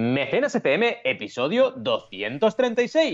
Mecenas FM, episodio 236.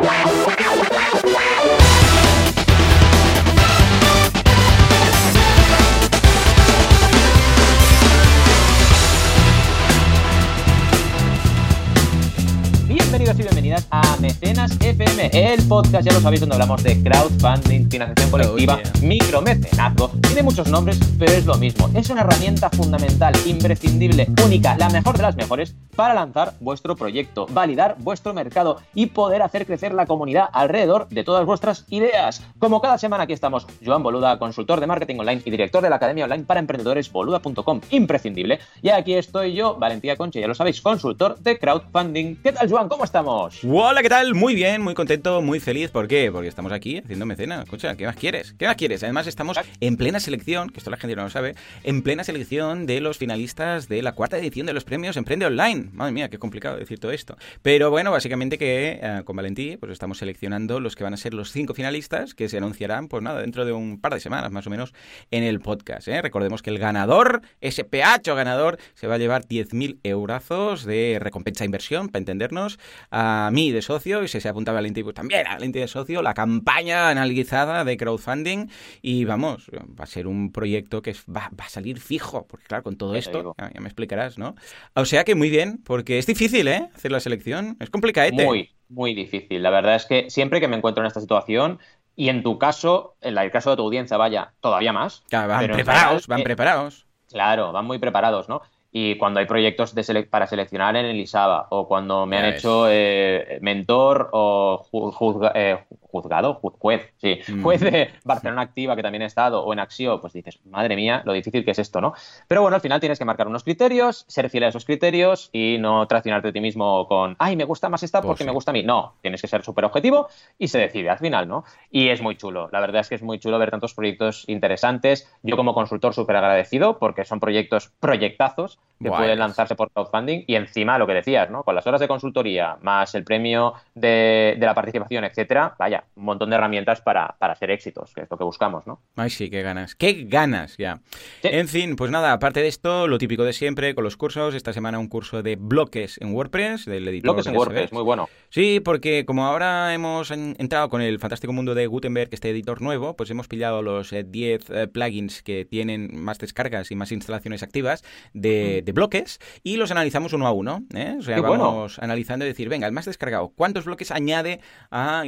Mecenas FM, el podcast, ya lo sabéis, donde hablamos de crowdfunding, financiación colectiva, Oh, yeah. micromecenazgo. Tiene muchos nombres, pero es lo mismo. Es una herramienta fundamental, imprescindible, única, la mejor de las mejores para lanzar vuestro proyecto, validar vuestro mercado y poder hacer crecer la comunidad alrededor de todas vuestras ideas. Como cada semana aquí estamos, Joan Boluda, consultor de marketing online y director de la Academia Online para Emprendedores, boluda.com, imprescindible. Y aquí estoy yo, Valentía Conche, ya lo sabéis, consultor de crowdfunding. ¿Qué tal, Joan? ¿Cómo estamos? Hola, ¿qué tal? Muy bien, muy contento, muy feliz. ¿Por qué? Porque estamos aquí haciendo mecenas. Escucha, ¿qué más quieres? ¿Qué más quieres? Además, estamos en plena selección, que esto la gente no lo sabe, en plena selección de los finalistas de la cuarta edición de los premios Emprende Online. Madre mía, qué complicado decir todo esto. Pero bueno, básicamente que eh, con Valentí, pues estamos seleccionando los que van a ser los cinco finalistas que se anunciarán, pues nada, dentro de un par de semanas más o menos en el podcast. ¿eh? Recordemos que el ganador, ese PH ganador, se va a llevar 10.000 eurazos de recompensa e inversión, para entendernos, a mí de socio, y si se apunta a Valentí, pues también a Valentí de socio, la campaña analizada de crowdfunding, y vamos, va a ser un proyecto que va, va a salir fijo, porque claro, con todo Ya esto, ya, ya me explicarás, ¿no? O sea que muy bien, porque es difícil, ¿eh? Hacer la selección, es complicadete. Muy, muy difícil. La verdad es que siempre que me encuentro en esta situación, y en tu caso, en el caso de tu audiencia, vaya, todavía más. Ya, van preparados, van eh, preparados. Claro, van muy preparados, ¿no? Y cuando hay proyectos de sele- para seleccionar en el ISABA, o cuando me han hecho eh, mentor o juzga- eh, juzgado, ju- juez, sí, Mm. juez de Barcelona Activa, que también he estado, o en Axio, pues dices, madre mía, lo difícil que es esto, ¿no? Pero bueno, al final tienes que marcar unos criterios, ser fiel a esos criterios y no traicionarte a ti mismo con, ay, me gusta más esta porque sí. me gusta a mí. No, tienes que ser súper objetivo y se decide al final, ¿no? Y es muy chulo, la verdad es que es muy chulo ver tantos proyectos interesantes. Yo como consultor súper agradecido porque son proyectos proyectazos que Guay. pueden lanzarse por crowdfunding y encima lo que decías, ¿no? Con las horas de consultoría más el premio de, de la participación, etcétera, vaya, un montón de herramientas para, para ser éxitos, que es lo que buscamos, ¿no? Ay, sí, qué ganas. ¡Qué ganas! Ya. Sí. En fin, pues nada, aparte de esto, lo típico de siempre con los cursos. Esta semana un curso de bloques en WordPress, del editor. Bloques en WordPress, muy bueno. Sí, porque como ahora hemos en- entrado con el fantástico mundo de Gutenberg, este editor nuevo, pues hemos pillado los eh, 10 eh, plugins que tienen más descargas y más instalaciones activas de, de bloques y los analizamos uno a uno. ¿eh? O sea, Qué bueno. vamos analizando y decir, venga, el más descargado, ¿cuántos bloques añade a,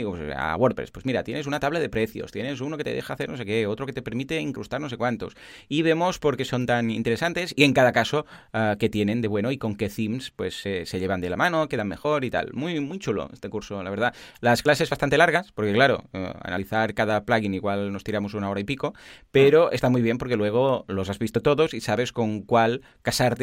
WordPress? Pues mira, tienes una tabla de precios, tienes uno que te deja hacer no sé qué, otro que te permite incrustar no sé cuántos. Y vemos por qué son tan interesantes y en cada caso ah, qué tienen de bueno y con qué themes pues eh, se llevan de la mano, quedan mejor y tal. Muy, muy chulo este curso, la verdad. Las clases bastante largas, porque claro, eh, analizar cada plugin igual nos tiramos una hora y pico, pero está muy bien porque luego los has visto todos y sabes con cuál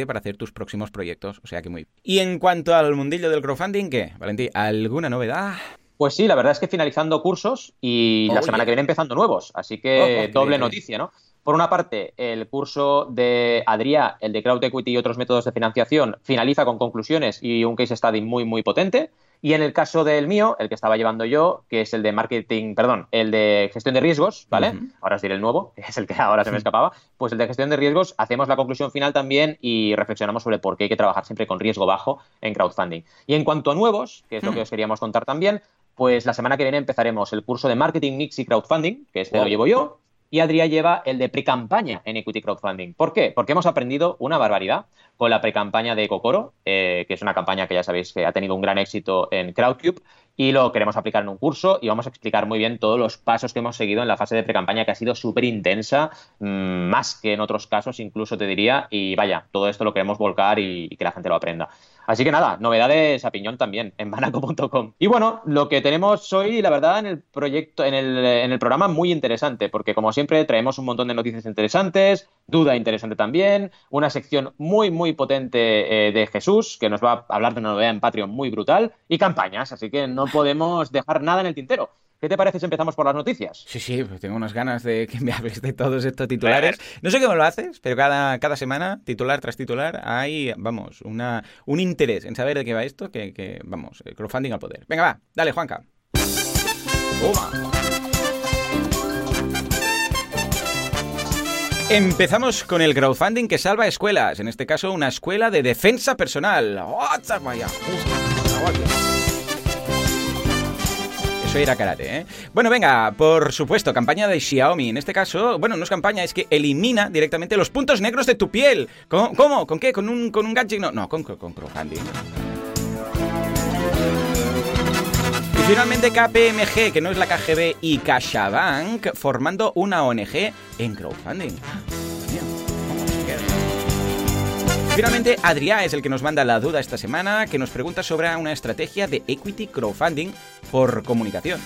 para hacer tus próximos proyectos. O sea que muy bien. Y en cuanto al mundillo del crowdfunding, ¿qué? Valentín, ¿alguna novedad? Pues sí, la verdad es que finalizando cursos y la semana yeah. que viene empezando nuevos, así que oh, doble noticia, ¿no? Por una parte, el curso de Adrià, el de Crowd Equity y otros métodos de financiación, finaliza con conclusiones y un case study muy, muy potente. Y en el caso del mío, el que estaba llevando yo, que es el de marketing, perdón, el de gestión de riesgos, ¿vale? Ahora os diré el nuevo, que es el que ahora se me escapaba. Pues el de gestión de riesgos, hacemos la conclusión final también y reflexionamos sobre por qué hay que trabajar siempre con riesgo bajo en crowdfunding. Y en cuanto a nuevos, que es lo que os queríamos contar también, pues la semana que viene empezaremos el curso de marketing mix y crowdfunding, que este Wow. lo llevo yo, y Adrià lleva el de pre-campaña en equity crowdfunding. ¿Por qué? Porque hemos aprendido una barbaridad con la pre-campaña de Cocoro, eh, que es una campaña que ya sabéis que ha tenido un gran éxito en Crowdcube, y lo queremos aplicar en un curso y vamos a explicar muy bien todos los pasos que hemos seguido en la fase de pre-campaña, que ha sido súper intensa, mm, más que en otros casos incluso te diría, y vaya, todo esto lo queremos volcar y que la gente lo aprenda. Así que nada, novedades a piñón también en banaco.com. Y bueno, lo que tenemos hoy, la verdad, en el proyecto, en el, en el programa, muy interesante, porque como siempre traemos un montón de noticias interesantes, duda interesante también, una sección muy, muy potente eh, de Jesús, que nos va a hablar de una novedad en Patreon muy brutal, y campañas, así que no podemos dejar nada en el tintero. ¿Qué te parece si empezamos por las noticias? Sí, sí, pues tengo unas ganas de que me hables de todos estos titulares. No sé cómo lo haces, pero cada, cada semana, titular tras titular, hay, vamos, una, un interés en saber de qué va esto, que, que, vamos, el crowdfunding al poder. Venga, va, dale, Juanca. Toma. Empezamos con el crowdfunding que salva escuelas, en este caso una escuela de defensa personal. Eso era karate, ¿eh? Bueno, venga, por supuesto, campaña de Xiaomi. En este caso, bueno, no es campaña, es que elimina directamente los puntos negros de tu piel. ¿Cómo? ¿Con, qué? ¿Con un, con un gadget? No, no, con, con crowdfunding. finalmente KPMG, que no es la KGB, y CaixaBank formando una ONG en crowdfunding. Finalmente, Adrià es el que nos manda la duda esta semana, que nos pregunta sobre una estrategia de equity crowdfunding por comunicación.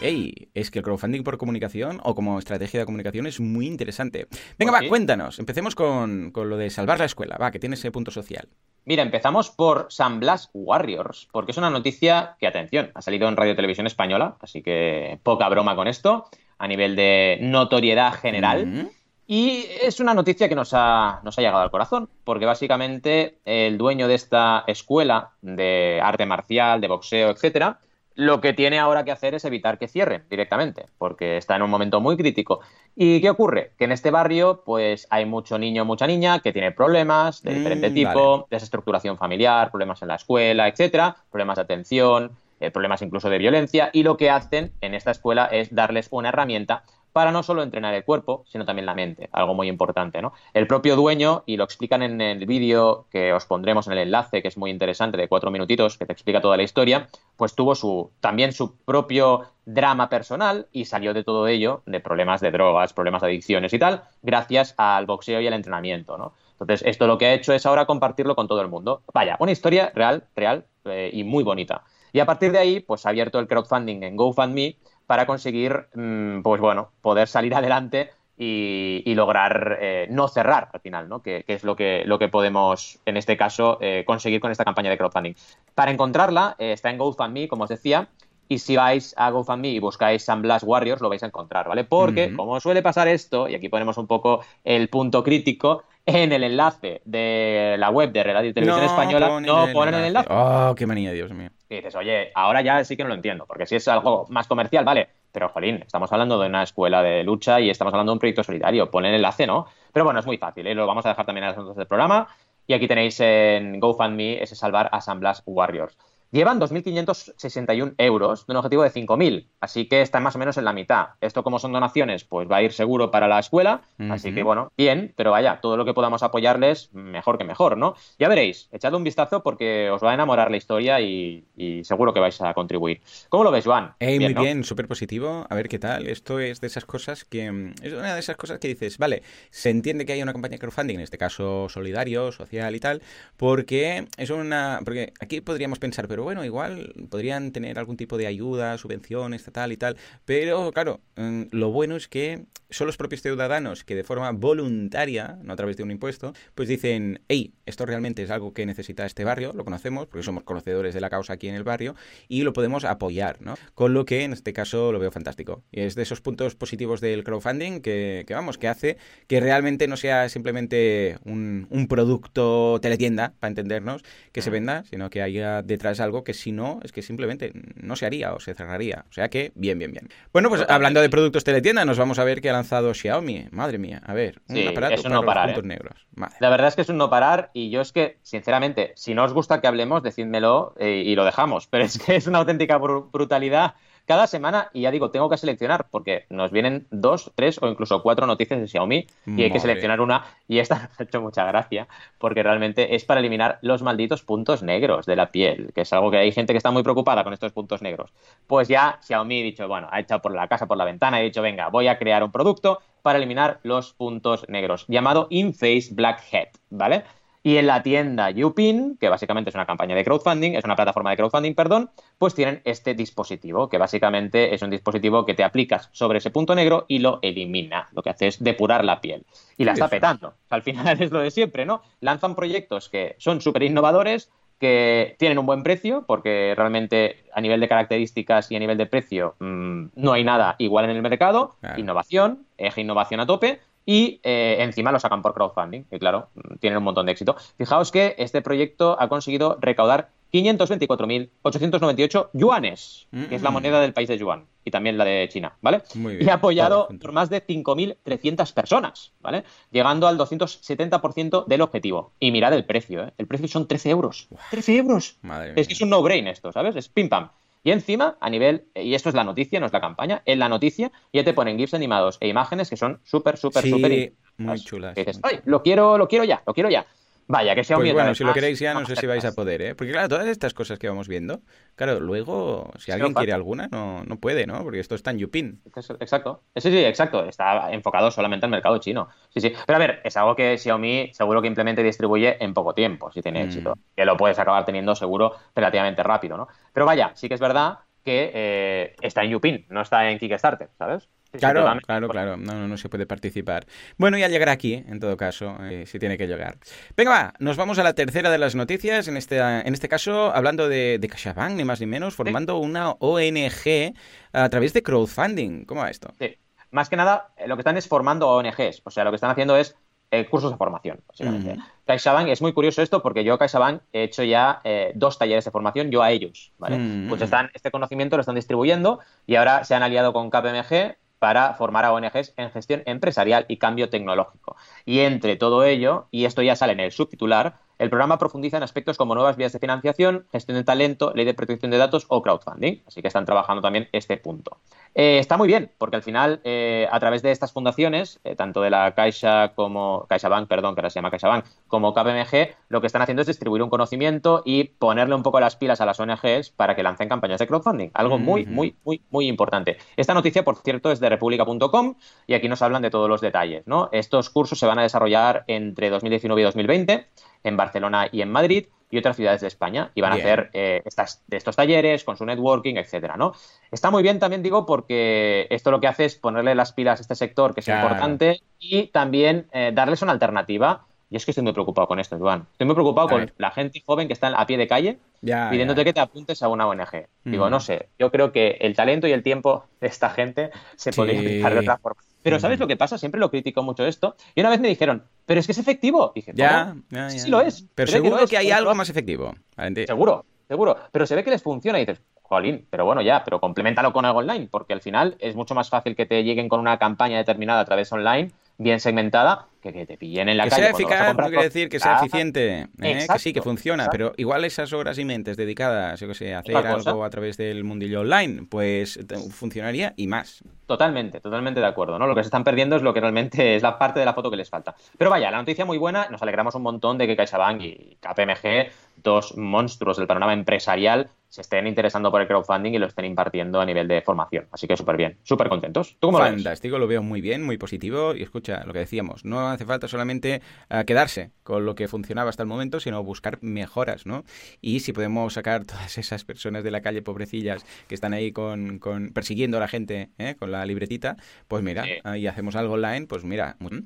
Ey, es que el crowdfunding por comunicación o como estrategia de comunicación es muy interesante. Venga, va, cuéntanos. Empecemos con, con, lo de salvar la escuela, va, que tiene ese punto social. Mira, empezamos por San Blas Warriors, porque es una noticia que, atención, ha salido en Radio Televisión Española, así que poca broma con esto, a nivel de notoriedad general. Y es una noticia que nos ha, nos ha llegado al corazón, porque básicamente el dueño de esta escuela de arte marcial, de boxeo, etcétera, lo que tiene ahora que hacer es evitar que cierren directamente, porque está en un momento muy crítico. ¿Y qué ocurre? Que en este barrio, pues hay mucho niño, mucha niña que tiene problemas de diferente mm, tipo, desestructuración familiar, problemas en la escuela, etcétera, problemas de atención, eh, problemas incluso de violencia, y lo que hacen en esta escuela es darles una herramienta para no solo entrenar el cuerpo, sino también la mente, algo muy importante, ¿no? El propio dueño, y lo explican en el vídeo que os pondremos en el enlace, que es muy interesante, de cuatro minutitos, que te explica toda la historia, pues tuvo su, también su propio drama personal y salió de todo ello, de problemas de drogas, problemas de adicciones y tal, gracias al boxeo y al entrenamiento, ¿no? Entonces, esto lo que ha hecho es ahora compartirlo con todo el mundo. Vaya, una historia real, real eh, y muy bonita. Y a partir de ahí, pues ha abierto el crowdfunding en GoFundMe para conseguir, mm, pues bueno, poder salir adelante y, lograr eh, no cerrar al final, ¿no? Que, es lo que, lo que podemos, en este caso, eh, conseguir con esta campaña de crowdfunding. Para encontrarla, eh, está en GoFundMe, como os decía, y si vais a GoFundMe y buscáis San Blas Warriors, lo vais a encontrar, ¿vale? Porque, como suele pasar esto, y aquí ponemos un poco el punto crítico, en el enlace de la web de Radio y Televisión Española no ponen el enlace. Oh, qué manía, Dios mío. Y dices, oye, ahora ya sí que no lo entiendo, porque si es algo más comercial, vale, pero jolín, estamos hablando de una escuela de lucha y estamos hablando de un proyecto solidario, pon el enlace, ¿no? Pero bueno, es muy fácil, ¿eh? lo vamos a dejar también en las notas del programa. Y aquí tenéis en GoFundMe ese salvar a San Blas Warriors llevan 2.561 euros de un objetivo de 5.000, así que están más o menos en la mitad. Esto como son donaciones, pues va a ir seguro para la escuela, así que bueno, bien, pero vaya, todo lo que podamos apoyarles, mejor que mejor, ¿no? Ya veréis, echadle un vistazo porque os va a enamorar la historia y, seguro que vais a contribuir. ¿Cómo lo ves, Joan? muy bien, súper positivo. A ver qué tal. Esto es de esas cosas que... Mm, es una de esas cosas que dices, vale, se entiende que hay una campaña de crowdfunding, en este caso solidario, social y tal, porque es una... Porque aquí podríamos pensar, pero pero bueno, igual podrían tener algún tipo de ayuda, subvención estatal y tal. Pero claro, mm, lo bueno es que son los propios ciudadanos que de forma voluntaria, no a través de un impuesto, pues dicen, hey, esto realmente es algo que necesita este barrio, lo conocemos, porque somos conocedores de la causa aquí en el barrio, y lo podemos apoyar, ¿no? Con lo que en este caso lo veo fantástico. Y es de esos puntos positivos del crowdfunding que, vamos, que hace que realmente no sea simplemente un, un producto teletienda, para entendernos, que se venda, sino que haya detrás algo que si no, es que simplemente no se haría o se cerraría. O sea que, bien, bien, bien. Bueno, pues hablando de productos teletienda, nos vamos a ver qué ha lanzado Xiaomi. Madre mía, a ver, un aparato para no parar, puntos ¿eh? negros. La verdad es que es un no parar y yo es que, sinceramente, si no os gusta que hablemos, decídmelo eh, y lo dejamos. Pero es que es una auténtica brutalidad cada semana, y ya digo, tengo que seleccionar, porque nos vienen dos, tres o incluso cuatro noticias de Xiaomi y hay que seleccionar una, y esta me ha hecho mucha gracia, porque realmente es para eliminar los malditos puntos negros de la piel, que es algo que hay gente que está muy preocupada con estos puntos negros. Pues ya Xiaomi ha dicho, bueno, ha echado por la casa, por la ventana, y ha dicho, venga, voy a crear un producto para eliminar los puntos negros, llamado InFace Blackhead, ¿vale? Y en la tienda Yupin, que básicamente es una campaña de crowdfunding, es una plataforma de crowdfunding, perdón, pues tienen este dispositivo, que básicamente es un dispositivo que te aplicas sobre ese punto negro y lo elimina. Lo que hace es depurar la piel. Y la está petando. Al final es lo de siempre, ¿no? Lanzan proyectos que son súper innovadores, que tienen un buen precio, porque realmente a nivel de características y a nivel de precio mm, no hay nada igual en el mercado. Innovación, eje innovación a tope, y eh, encima lo sacan por crowdfunding, y claro, tienen un montón de éxito. Fijaos que este proyecto ha conseguido recaudar 524.898 yuanes, que es la Mm. moneda del país de yuan y también la de China, ¿vale? Muy bien. Y apoyado por más de 5.300 personas, ¿vale? Llegando al 270% del objetivo. Y mirad el precio, ¿eh? El precio son 13 euros. ¡13 euros! Madre mía. Es que es un no-brain esto, ¿sabes? Es pim pam. Y encima, a nivel, y esto es la noticia, no es la campaña, en la noticia ya te ponen GIFs animados e imágenes que son súper, súper, Sí, súper muy chulas. Que dices, "Ay, lo quiero, lo quiero ya, lo quiero ya. Vaya, que sea Pues bueno, si lo queréis ya no sé si vais a poder, ¿eh? Porque claro, todas estas cosas que vamos viendo, claro, luego, si alguien quiere alguna, no, no puede, ¿no? Porque esto está en Yupin. Exacto. Sí, sí, exacto. Está enfocado solamente al mercado chino. Sí, sí. Pero a ver, es algo que Xiaomi seguro que implementa y distribuye en poco tiempo, si tiene Mm. éxito. Que lo puedes acabar teniendo seguro relativamente rápido, ¿no? Pero vaya, sí que es verdad que eh, está en Yupin, no está en Kickstarter, ¿sabes? Sí, Claro, totalmente. claro, claro. No, no, no se puede participar. Bueno, ya llegará aquí, en todo caso, eh, si tiene que llegar. Venga, va, nos vamos a la tercera de las noticias. En este, en este caso, hablando de, de CaixaBank, ni más ni menos, formando una ONG a través de crowdfunding. ¿Cómo va esto? Sí. Más que nada, eh, lo que están es formando ONGs. O sea, lo que están haciendo es eh, cursos de formación, básicamente. CaixaBank, es muy curioso esto porque yo, CaixaBank, he hecho ya eh, dos talleres de formación, yo a ellos, ¿vale? Pues están, este conocimiento lo están distribuyendo y ahora se han aliado con KPMG para formar a ONGs en gestión empresarial y cambio tecnológico. Y entre todo ello, y esto ya sale en el subtitular, el programa profundiza en aspectos como nuevas vías de financiación, gestión de talento, ley de protección de datos o crowdfunding. Así que están trabajando también este punto. Eh, está muy bien, porque al final, eh, a través de estas fundaciones, eh, tanto de la Caixa como CaixaBank, perdón, que ahora se llama CaixaBank, como KPMG, lo que están haciendo es distribuir un conocimiento y ponerle un poco las pilas a las ONGs para que lancen campañas de crowdfunding. Algo muy, muy, muy, muy importante. Esta noticia, por cierto, es de república.com y aquí nos hablan de todos los detalles. ¿no? Estos cursos se van a desarrollar entre 2019 y 2020 en Barcelona y en Madrid y otras ciudades de España y van Bien. a hacer eh, estas, de estos talleres con su networking, etcétera, ¿no? Está muy bien también, digo, porque esto lo que hace es ponerle las pilas a este sector, que es Claro. importante, y también eh, darles una alternativa. Y es que estoy muy preocupado con esto, Joan. Estoy muy preocupado A con ver. la gente joven que está a pie de calle Ya, pidiéndote ya. que te apuntes a una ONG. Digo, Mm. no sé, yo creo que el talento y el tiempo de esta gente se Sí. podría utilizar de otra forma. Pero ¿sabes Ujú. lo que pasa? Siempre lo critico mucho esto. Y una vez me dijeron, pero es que es efectivo. Dije, Ya, Sí, sí lo es. Pero que seguro es, que hay algo más efectivo. Valentín. Seguro, seguro. Pero se ve que les funciona y dices, jolín, pero bueno, ya, pero complementalo con algo online, porque al final es mucho más fácil que te lleguen con una campaña determinada a través online, bien segmentada, que que te pillen en la Que calle. sea cuando vas a eficaz no quiere decir que sea Ah, eficiente, ¿eh? que sí, que funciona, exacto. pero igual esas horas y mentes dedicadas, yo que sé, a hacer algo a través del mundillo online, pues funcionaría y más. Totalmente, totalmente de acuerdo, ¿no? Lo que se están perdiendo es lo que realmente es la parte de la foto que les falta. Pero vaya, la noticia muy buena, nos alegramos un montón de que CaixaBank y KPMG, dos monstruos del panorama empresarial, se estén interesando por el crowdfunding y lo estén impartiendo a nivel de formación. Así que súper bien, súper contentos. ¿Tú cómo lo ves? Fantástico, lo veo muy bien, muy positivo. Y escucha, lo que decíamos, no hace falta solamente ah, quedarse con lo que funcionaba hasta el momento, sino buscar mejoras, ¿no? Y si podemos sacar todas esas personas de la calle, pobrecillas, que están ahí con, con- persiguiendo a la gente ¿eh? con la libretita, pues mira, Sí. ahí hacemos algo online, pues mira. muy-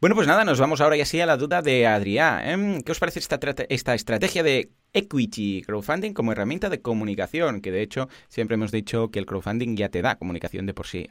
Bueno, pues nada, nos vamos ahora ya sí a la duda de Adrián. ¿eh? ¿Qué os parece esta, esta estrategia de equity crowdfunding como herramienta de comunicación? Que de hecho siempre hemos dicho que el crowdfunding ya te da comunicación de por sí.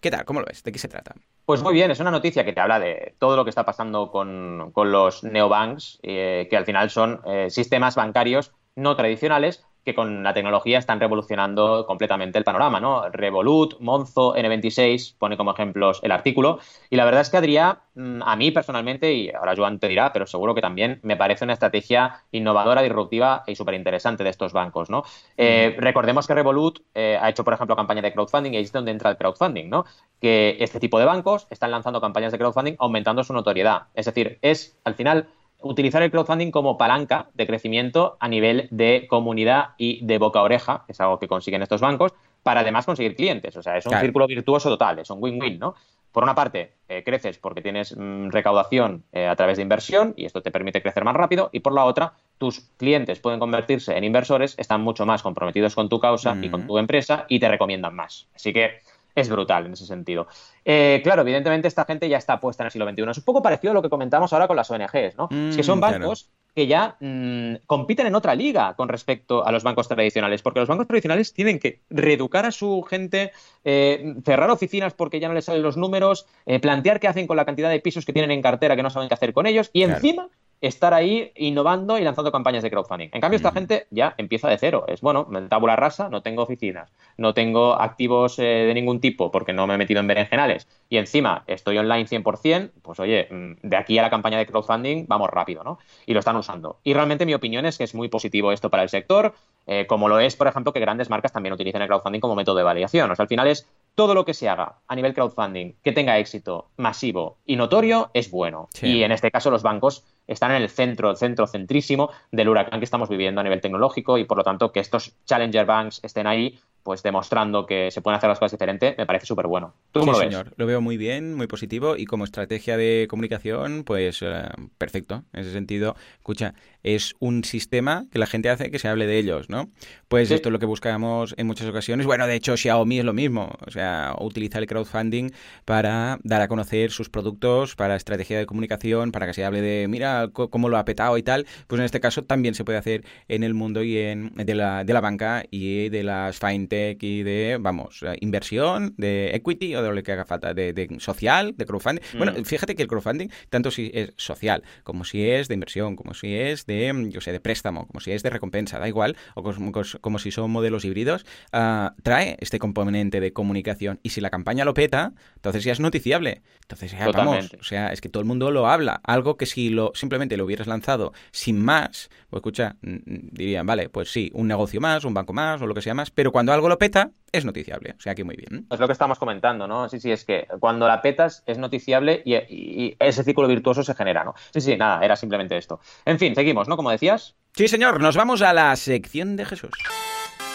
¿Qué tal? ¿Cómo lo ves? ¿De qué se trata? Pues muy bien, es una noticia que te habla de todo lo que está pasando con, con los neobanks, eh, que al final son eh, sistemas bancarios no tradicionales que con la tecnología están revolucionando completamente el panorama, ¿no? Revolut, Monzo, N26, pone como ejemplos el artículo. Y la verdad es que Adrián, mm, a mí personalmente, y ahora Joan te dirá, pero seguro que también me parece una estrategia innovadora, disruptiva y súper interesante de estos bancos, ¿no? Eh, recordemos que Revolut eh, ha hecho, por ejemplo, campaña de crowdfunding y ahí es donde entra el crowdfunding, ¿no? Que este tipo de bancos están lanzando campañas de crowdfunding aumentando su notoriedad. Es decir, es al final utilizar el crowdfunding como palanca de crecimiento a nivel de comunidad y de boca a oreja, que es algo que consiguen estos bancos, para además conseguir clientes. O sea, es un Claro. círculo virtuoso total, es un win-win, ¿no? Por una parte, eh, creces porque tienes mm, recaudación eh, a través de inversión y esto te permite crecer más rápido. Y por la otra, tus clientes pueden convertirse en inversores, están mucho más comprometidos con tu causa y con Ujú. tu empresa y te recomiendan más. Así que es brutal en ese sentido. Eh, claro, evidentemente esta gente ya está puesta en el siglo XXI. Es un poco parecido a lo que comentamos ahora con las ONGs, ¿no? es que son Mm, claro. bancos que ya mm, compiten en otra liga con respecto a los bancos tradicionales, porque los bancos tradicionales tienen que reeducar a su gente, eh, cerrar oficinas porque ya no les salen los números, eh, plantear qué hacen con la cantidad de pisos que tienen en cartera que no saben qué hacer con ellos, y Claro. encima estar ahí innovando y lanzando campañas de crowdfunding. En cambio, esta gente ya empieza de cero. Es bueno, tabula rasa, no tengo oficinas, no tengo activos eh, de ningún tipo porque no me he metido en berenjenales y encima estoy online 100%, pues oye, mm, de aquí a la campaña de crowdfunding vamos rápido, ¿no? Y lo están usando. Y realmente mi opinión es que es muy positivo esto para el sector, eh, como lo es, por ejemplo, que grandes marcas también utilicen el crowdfunding como método de validación. O sea, al final es todo lo que se haga a nivel crowdfunding que tenga éxito masivo y notorio es bueno. Y en este caso los bancos están en el centro, el centro centrísimo del huracán que estamos viviendo a nivel tecnológico y por lo tanto que estos challenger banks estén ahí pues demostrando que se pueden hacer las cosas diferentes, me parece súper bueno. ¿Tú cómo lo ves? señor, lo veo muy bien, muy positivo y como estrategia de comunicación, pues eh, perfecto. En ese sentido, escucha, es un sistema que la gente hace que se hable de ellos, ¿no? Pues esto es lo que buscamos en muchas ocasiones. Bueno, de hecho, Xiaomi es lo mismo, o sea, utiliza el crowdfunding para dar a conocer sus productos, para estrategia de comunicación, para que se hable de, mira, cómo lo ha petado y tal. Pues en este caso también se puede hacer en el mundo y en, de, la, de la banca y de las fintech y de, vamos, eh, inversión, de equity o de lo que haga falta, de, social, de crowdfunding. Bueno, mm. fíjate que el crowdfunding, tanto si es social, como si es de inversión, como si es de, mm, yo sé, de préstamo, como si es de recompensa, da igual, o como, si son modelos híbridos, ah, trae este componente de comunicación. Y si la campaña lo peta, entonces ya es noticiable. Entonces ya vamos, o sea, es que todo el mundo lo habla. Algo que si lo simplemente lo hubieras lanzado sin más, pues escucha, mm, dirían, vale, pues sí, un negocio más, un banco más o lo que sea más, pero cuando algo lo peta, es noticiable. O sea que muy bien. Es lo que estamos comentando, ¿no? Sí, sí, es que cuando la petas es noticiable y, ese círculo virtuoso se genera, ¿no? Sí, sí, nada, era simplemente esto. En fin, seguimos, ¿no? Como decías. Sí, señor, nos vamos a la sección de Jesús.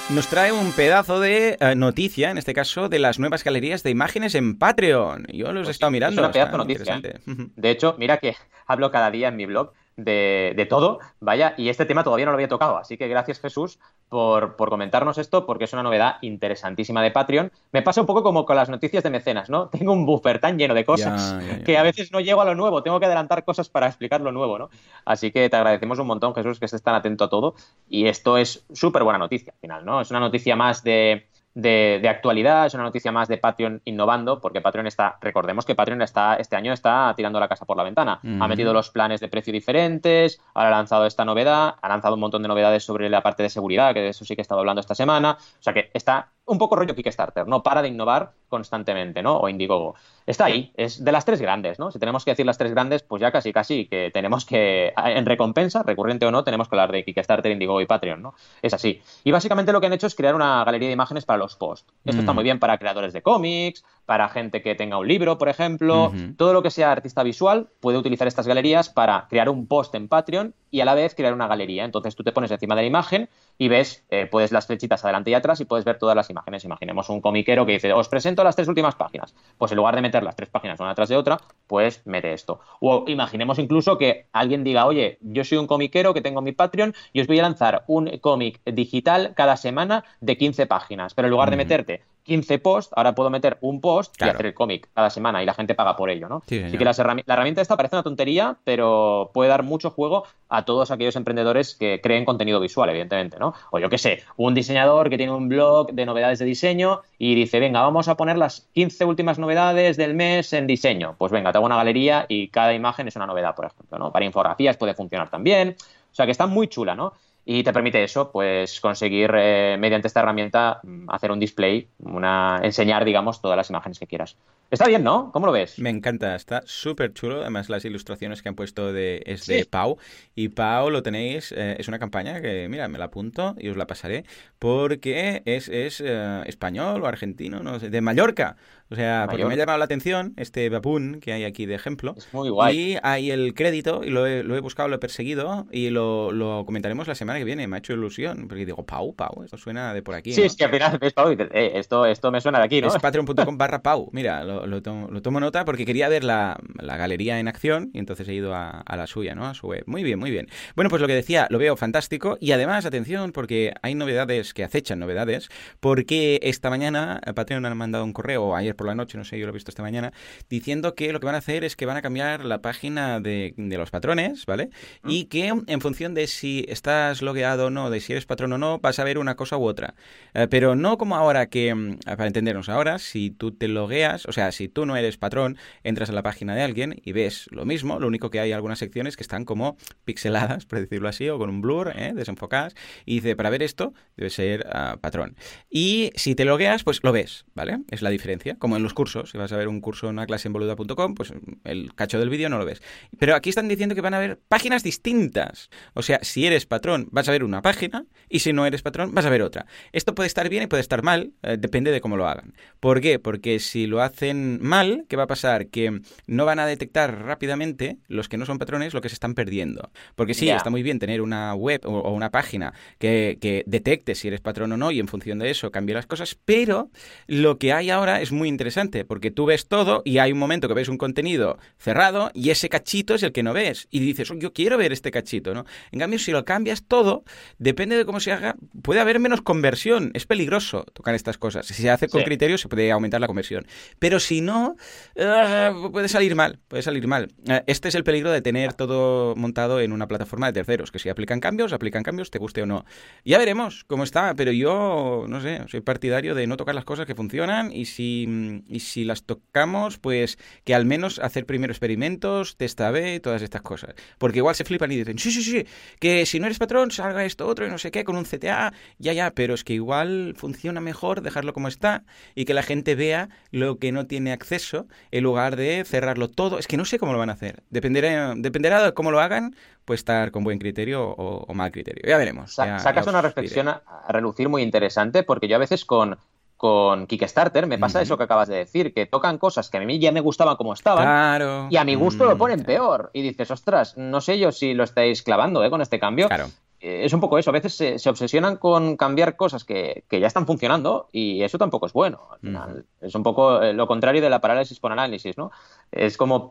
Nos trae un pedazo de eh, noticia, en este caso, de las nuevas galerías de imágenes en Patreon. Yo los he pues estado mirando. Es una pedazo noticia. ¿eh? De hecho, mira que hablo cada día en mi blog de, todo, vaya, y este tema todavía no lo había tocado. Así que gracias Jesús por, comentarnos esto, porque es una novedad interesantísima de Patreon. Me pasa un poco como con las noticias de mecenas, ¿no? Tengo un buffer tan lleno de cosas que a veces no llego a lo nuevo, tengo que adelantar cosas para explicar lo nuevo, ¿no? Así que te agradecemos un montón, Jesús, que estés tan atento a todo. Y esto es súper buena noticia al final, ¿no? Es una noticia más de de, actualidad, es una noticia más de Patreon innovando, porque Patreon está, recordemos que Patreon está, este año está tirando la casa por la ventana. Ha metido los planes de precio diferentes, ahora ha lanzado esta novedad, ha lanzado un montón de novedades sobre la parte de seguridad, que de eso sí que he estado hablando esta semana. O sea que está un poco rollo Kickstarter, no para de innovar constantemente, ¿no? O Indiegogo. Está ahí, es de las tres grandes, ¿no? Si tenemos que decir las tres grandes, pues ya casi casi que tenemos que, en recompensa, recurrente o no, tenemos que hablar de Kickstarter, Indiegogo y Patreon, ¿no? Es así. Y básicamente lo que han hecho es crear una galería de imágenes para los posts. Esto está mm. muy bien para creadores de cómics, para gente que tenga un libro, por ejemplo. Todo lo que sea artista visual puede utilizar estas galerías para crear un post en Patreon y a la vez crear una galería. Entonces tú te pones encima de la imagen y ves, eh, puedes las flechitas adelante y atrás y puedes ver todas las imágenes. Imaginemos un comiquero que dice, os presento las tres últimas páginas. Pues en lugar de meter las tres páginas una atrás de otra, pues mete esto. O imaginemos incluso que alguien diga, oye, yo soy un comiquero que tengo mi Patreon y os voy a lanzar un cómic digital cada semana de 15 páginas. Pero en lugar de meterte 15 posts, ahora puedo meter un post y hacer el cómic cada semana y la gente paga por ello, ¿no? Sí, Así que la herramienta esta parece una tontería, pero puede dar mucho juego a todos aquellos emprendedores que creen contenido visual, evidentemente, ¿no? O yo qué sé, un diseñador que tiene un blog de novedades de diseño y dice, venga, vamos a poner las 15 últimas novedades del mes en diseño. Pues venga, te hago una galería y cada imagen es una novedad, por ejemplo, ¿no? Para infografías puede funcionar también. O sea que está muy chula, ¿no? Y te permite eso, pues conseguir eh, mediante esta herramienta mm, hacer un display, una enseñar, digamos, todas las imágenes que quieras. Está bien, ¿no? ¿Cómo lo ves? Me encanta, está súper chulo. Además, las ilustraciones que han puesto de, es de Pau. Y Pau lo tenéis, eh, es una campaña que, mira, me la apunto y os la pasaré, porque es, es eh, español o argentino, no sé, de Mallorca. O sea, porque me ha llamado la atención este Babun que hay aquí de ejemplo. Es muy guay. Y hay el crédito, y lo he, lo he buscado, lo he perseguido, y lo, lo, comentaremos la semana que viene. Me ha hecho ilusión, porque digo, Pau, Pau, esto suena de por aquí. Sí, es que al final ves Pau y dices, eh, esto, esto me suena de aquí, ¿no? Es patreon.com barra Pau. Mira, lo, lo, tomo, nota porque quería ver la, la, galería en acción, y entonces he ido a, a, la suya, ¿no? A su web. Muy bien, muy bien. Bueno, pues lo que decía, lo veo fantástico, y además, atención, porque hay novedades que acechan novedades, porque esta mañana Patreon ha mandado un correo, o ayer por la noche, no sé, yo lo he visto esta mañana, diciendo que lo que van a hacer es que van a cambiar la página de, los patrones, ¿vale? Y que en función de si estás logueado o no, de si eres patrón o no, vas a ver una cosa u otra. Eh, pero no como ahora que, mm, para entendernos ahora, si tú te logueas, o sea, si tú no eres patrón, entras a la página de alguien y ves lo mismo, lo único que hay algunas secciones que están como pixeladas, por decirlo así, o con un blur, ¿eh? desenfocadas, y dice, para ver esto, debe ser ah, patrón. Y si te logueas, pues lo ves, ¿vale? Es la diferencia, como en los cursos, si vas a ver un curso en una clase en boluda.com, pues el cacho del vídeo no lo ves. Pero aquí están diciendo que van a haber páginas distintas. O sea, si eres patrón, vas a ver una página, y si no eres patrón, vas a ver otra. Esto puede estar bien y puede estar mal, eh, depende de cómo lo hagan. ¿Por qué? Porque si lo hacen mal, ¿qué va a pasar? Que no van a detectar rápidamente los que no son patrones lo que se están perdiendo. Porque sí, está muy bien tener una web o, una página que, que, detecte si eres patrón o no y en función de eso cambie las cosas, pero lo que hay ahora es muy interesante porque tú ves todo y hay un momento que ves un contenido cerrado y ese cachito es el que no ves y dices, oh, yo quiero ver este cachito, ¿no? En cambio, si lo cambias todo, depende de cómo se haga, puede haber menos conversión. Es peligroso tocar estas cosas. Si se hace con criterio, se puede aumentar la conversión. Pero si no, uh, puede salir mal, puede salir mal. Uh, este es el peligro de tener todo montado en una plataforma de terceros, que si aplican cambios, aplican cambios, te guste o no. Ya veremos cómo está, pero yo, no sé, soy partidario de no tocar las cosas que funcionan y si, y si las tocamos, pues que al menos hacer primero experimentos, testa B, todas estas cosas. Porque igual se flipan y dicen, sí, sí, sí, que si no eres patrón, salga esto otro y no sé qué, con un CTA, ya, ya, pero es que igual funciona mejor dejarlo como está y que la gente vea lo que no tiene acceso en lugar de cerrarlo todo. Es que no sé cómo lo van a hacer. Dependerá, dependerá de cómo lo hagan, pues estar con buen criterio o, mal criterio. Ya veremos. sacas una reflexión a, relucir muy interesante porque yo a veces con con Kickstarter me pasa eso que acabas de decir, que tocan cosas que a mí ya me gustaban como estaban y a mi gusto lo mm, ponen peor. Y dices, ostras, no sé yo si lo estáis clavando ¿eh? con este cambio. Claro. Eh, es un poco eso. A veces se, obsesionan con cambiar cosas que, ya están funcionando y eso tampoco es bueno. Al final, es un poco eh, lo contrario de la parálisis por análisis, ¿no? Es como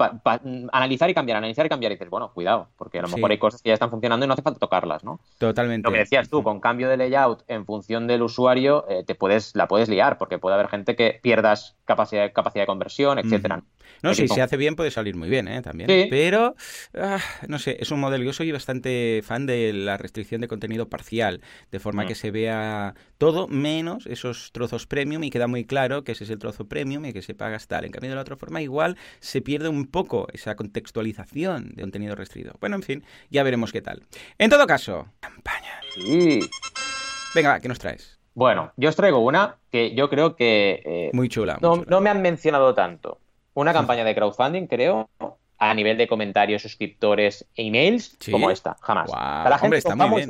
analizar y cambiar, analizar y cambiar. Y dices, bueno, cuidado, porque a lo mejor hay cosas que ya están funcionando y no hace falta tocarlas, ¿no? Totalmente. Lo que decías tú, con cambio de layout en función del usuario, eh, te puedes, la puedes liar, porque puede haber gente que pierdas capacidad, capacidad de conversión, etcétera. No, si se hace bien puede salir muy bien, ¿eh? También. Pero, ah, no sé, es un modelo. Yo soy bastante fan de la restricción de contenido parcial, de forma mm. que se vea todo menos esos trozos premium y queda muy claro que ese es el trozo premium y que se paga tal. En cambio, de la otra forma, igual se pierde un poco esa contextualización de contenido restricto. Bueno, en fin, ya veremos qué tal. En todo caso, campaña. Sí. Venga, va, ¿qué nos traes? Bueno, yo os traigo una que yo creo que... Eh, muy chula. no me han mencionado tanto una campaña de crowdfunding, creo, a nivel de comentarios, suscriptores e emails, como esta, jamás. La gente está muy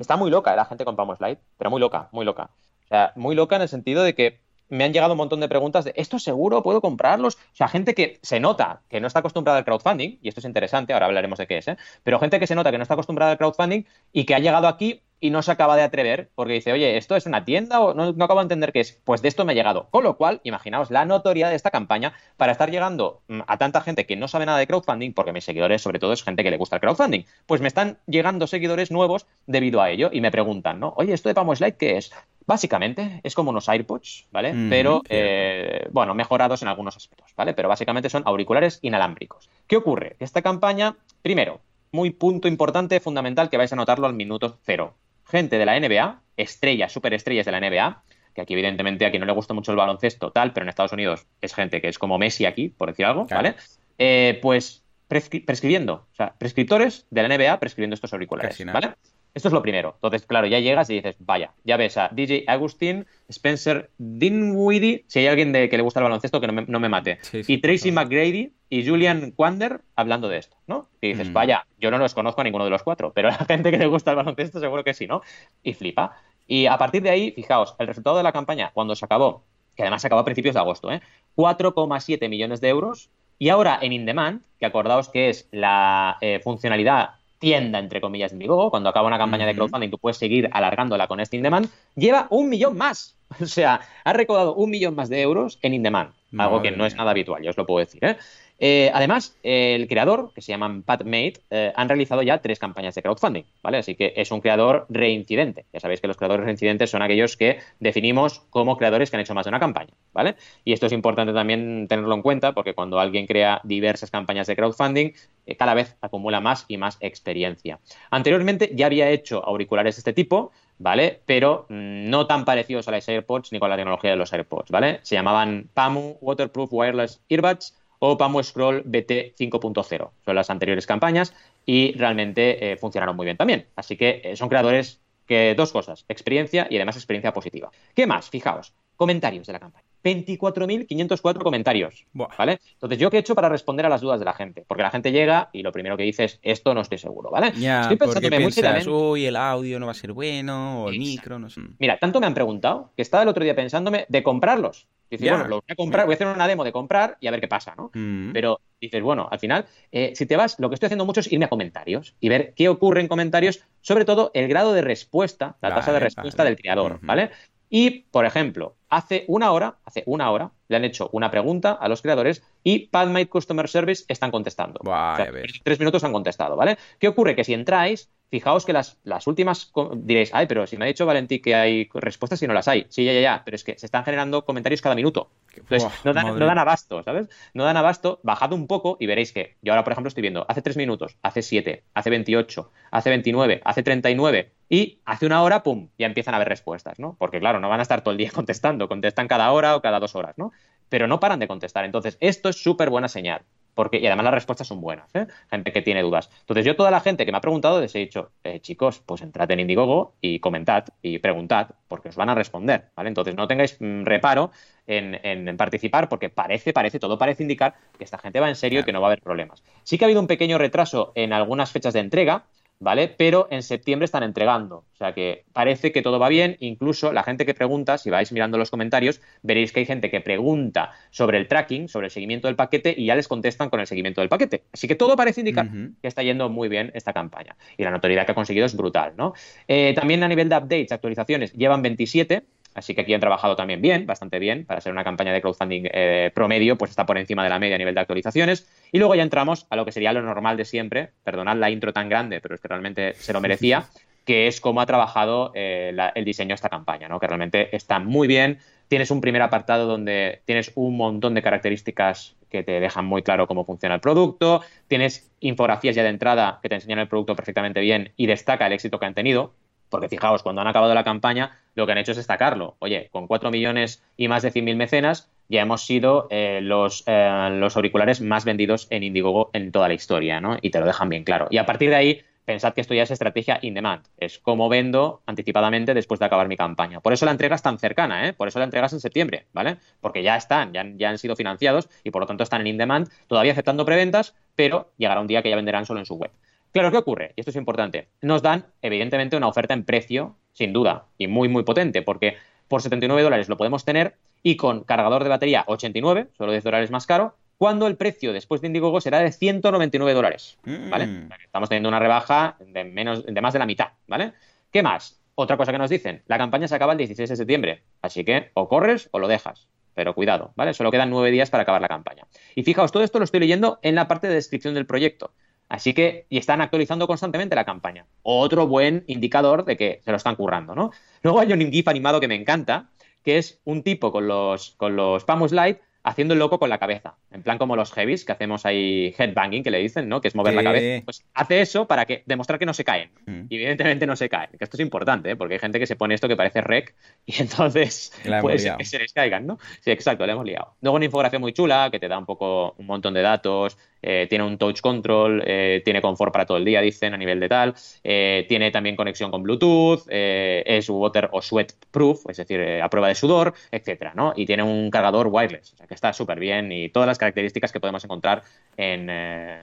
está muy loca, la gente con Pamos Light, pero muy loca, muy loca. O sea, muy loca en el sentido de que me han llegado un montón de preguntas de ¿esto seguro? ¿Puedo comprarlos? O sea, gente que se nota que no está acostumbrada al crowdfunding, y esto es interesante, ahora hablaremos de qué es, ¿eh? pero gente que se nota que no está acostumbrada al crowdfunding y que ha llegado aquí y no se acaba de atrever porque dice, oye, ¿esto es una tienda o no, no, acabo de entender qué es? Pues de esto me ha llegado. Con lo cual, imaginaos la notoriedad de esta campaña para estar llegando mm, a tanta gente que no sabe nada de crowdfunding, porque mis seguidores, sobre todo, es gente que le gusta el crowdfunding. Pues me están llegando seguidores nuevos debido a ello y me preguntan, ¿no? Oye, ¿esto de Pamo Slide qué es? Básicamente es como unos AirPods, ¿vale? Pero, eh, bueno, mejorados en algunos aspectos, ¿vale? Pero básicamente son auriculares inalámbricos. ¿Qué ocurre? Esta campaña, primero, muy punto importante, fundamental, que vais a notarlo al minuto cero gente de la NBA, estrellas, superestrellas de la NBA, que aquí evidentemente a quien no le gusta mucho el baloncesto tal, pero en Estados Unidos es gente que es como Messi aquí, por decir algo, ¿vale? Eh, pues prescribiendo, o sea, prescriptores de la NBA prescribiendo estos auriculares, ¿vale? Esto es lo primero. Entonces, claro, ya llegas y dices, vaya, ya ves a DJ Agustín, Spencer Dinwiddie, si hay alguien de, que le gusta el baloncesto que no me, mate, y Tracy McGrady y Julian Quander hablando de esto, ¿no? Y dices, mm. vaya, yo no los conozco a ninguno de los cuatro, pero a la gente que le gusta el baloncesto seguro que sí, ¿no? Y flipa. Y a partir de ahí, fijaos, el resultado de la campaña, cuando se acabó, que además se acabó a principios de agosto, ¿eh? 4,7 millones de euros. Y ahora en In que acordaos que es la eh, funcionalidad tienda, entre comillas, de Indiegogo. Cuando acaba una campaña de crowdfunding, tú puedes seguir alargándola con este In Lleva un millón más. O sea, ha recaudado un millón más de euros en In algo que no es nada habitual, yo os lo puedo decir. ¿eh? Eh, además, el creador, que se llama Pat Mate, eh, han realizado ya tres campañas de crowdfunding, ¿vale? Así que es un creador reincidente. Ya sabéis que los creadores reincidentes son aquellos que definimos como creadores que han hecho más de una campaña, ¿vale? Y esto es importante también tenerlo en cuenta porque cuando alguien crea diversas campañas de crowdfunding, eh, cada vez acumula más y más experiencia. Anteriormente ya había hecho auriculares de este tipo, ¿vale? Pero mm, no tan parecidos a las AirPods ni con la tecnología de los AirPods, ¿vale? Se llamaban PAMU Waterproof Wireless Earbuds o Pamo Scroll BT 5.0. Son las anteriores campañas y realmente eh, funcionaron muy bien también. Así que eh, son creadores que dos cosas, experiencia y además experiencia positiva. ¿Qué más? Fijaos, comentarios de la campaña. 24.504 comentarios, ¿vale? Entonces, ¿yo qué he hecho para responder a las dudas de la gente? Porque la gente llega y lo primero que dice es, esto no estoy seguro, ¿vale? Ya, estoy pensando muy seriamente... uy, el audio no va a ser bueno, o el micro, no sé. Mira, tanto me han preguntado que estaba el otro día pensándome de comprarlos. Dices, bueno, lo voy a comprar, voy a hacer una demo de comprar y a ver qué pasa, ¿no? Mm. Pero dices, bueno, al final, eh, si te vas, lo que estoy haciendo mucho es irme a comentarios y ver qué ocurre en comentarios, sobre todo el grado de respuesta, la tasa de respuesta del creador, ¿vale? Y, por ejemplo, hace una hora, hace una hora, le han hecho una pregunta a los creadores y PadMate Customer Service están contestando. tres minutos han contestado, ¿vale? ¿Qué ocurre? Que si entráis, fijaos que las, las últimas diréis, ay, pero si me ha dicho Valentí que hay respuestas y no las hay. Sí, ya, ya, ya, pero es que se están generando comentarios cada minuto. Entonces, no, dan, no, dan, abasto, ¿sabes? No dan abasto, bajad un poco y veréis que yo ahora, por ejemplo, estoy viendo hace tres minutos, hace siete, hace 28, hace 29, hace 39 y hace una hora, pum, ya empiezan a haber respuestas, ¿no? Porque claro, no van a estar todo el día contestando, contestan cada hora o cada dos horas, ¿no? Pero no paran de contestar. Entonces, esto es súper buena señal. Porque, y además las respuestas son buenas, ¿eh? gente que tiene dudas. Entonces, yo toda la gente que me ha preguntado les he dicho, eh, chicos, pues entrad en Indiegogo y comentad y preguntad, porque os van a responder, ¿vale? Entonces, no tengáis mm, reparo en, en, participar, porque parece, parece, todo parece indicar que esta gente va en serio y que no va a haber problemas. Sí que ha habido un pequeño retraso en algunas fechas de entrega, ¿vale? Pero en septiembre están entregando. O sea que parece que todo va bien. Incluso la gente que pregunta, si vais mirando los comentarios, veréis que hay gente que pregunta sobre el tracking, sobre el seguimiento del paquete y ya les contestan con el seguimiento del paquete. Así que todo parece indicar que está yendo muy bien esta campaña. Y la notoriedad que ha conseguido es brutal, ¿no? Eh, también a nivel de updates, actualizaciones, llevan 27. Así que aquí han trabajado también bien, bastante bien, para ser una campaña de crowdfunding eh, promedio, pues está por encima de la media a nivel de actualizaciones. Y luego ya entramos a lo que sería lo normal de siempre, perdonad la intro tan grande, pero es que realmente se lo merecía, que es cómo ha trabajado eh, el diseño de esta campaña, ¿no? que realmente está muy bien. Tienes un primer apartado donde tienes un montón de características que te dejan muy claro cómo funciona el producto, tienes infografías ya de entrada que te enseñan el producto perfectamente bien y destaca el éxito que han tenido, porque fijaos, cuando han acabado la campaña, lo que han hecho es destacarlo. Oye, con 4 millones y más de 100.000 mecenas, ya hemos sido eh, los, eh, los auriculares más vendidos en Indiegogo en toda la historia, ¿no? Y te lo dejan bien claro. Y a partir de ahí, pensad que esto ya es estrategia in demand. Es como vendo anticipadamente después de acabar mi campaña. Por eso la entrega es tan cercana, ¿eh? Por eso la entregas en septiembre, ¿vale? Porque ya están, ya, ya han sido financiados y por lo tanto están en in demand, todavía aceptando preventas, pero llegará un día que ya venderán solo en su web. Claro, ¿qué ocurre? Y esto es importante. Nos dan, evidentemente, una oferta en precio, sin duda, y muy, muy potente, porque por 79 dólares lo podemos tener y con cargador de batería 89, solo 10 dólares más caro, cuando el precio después de Indiegogo será de 199 dólares, ¿vale? Mm. Estamos teniendo una rebaja de, menos, de más de la mitad, ¿vale? ¿Qué más? Otra cosa que nos dicen, la campaña se acaba el 16 de septiembre, así que o corres o lo dejas. Pero cuidado, ¿vale? Solo quedan nueve días para acabar la campaña. Y fijaos, todo esto lo estoy leyendo en la parte de descripción del proyecto. Así que, y están actualizando constantemente la campaña. Otro buen indicador de que se lo están currando, ¿no? Luego hay un GIF animado que me encanta, que es un tipo con los, con los Pamus Light haciendo el loco con la cabeza. En plan como los heavies, que hacemos ahí headbanging, que le dicen, ¿no? Que es mover la cabeza. Pues hace eso para que demostrar que no se caen. Mm. Y evidentemente no se caen. Que esto es importante, ¿eh? porque hay gente que se pone esto que parece rec y entonces puede que se les caigan, ¿no? Sí, exacto, le hemos liado. Luego una infografía muy chula que te da un poco un montón de datos, eh, tiene un touch control, eh, tiene confort para todo el día, dicen, a nivel de tal, eh, tiene también conexión con Bluetooth, es water o sweat proof, es decir, a prueba de sudor, etcétera, ¿no? Y tiene un cargador wireless, o sea que está súper bien y todas las características que podemos encontrar en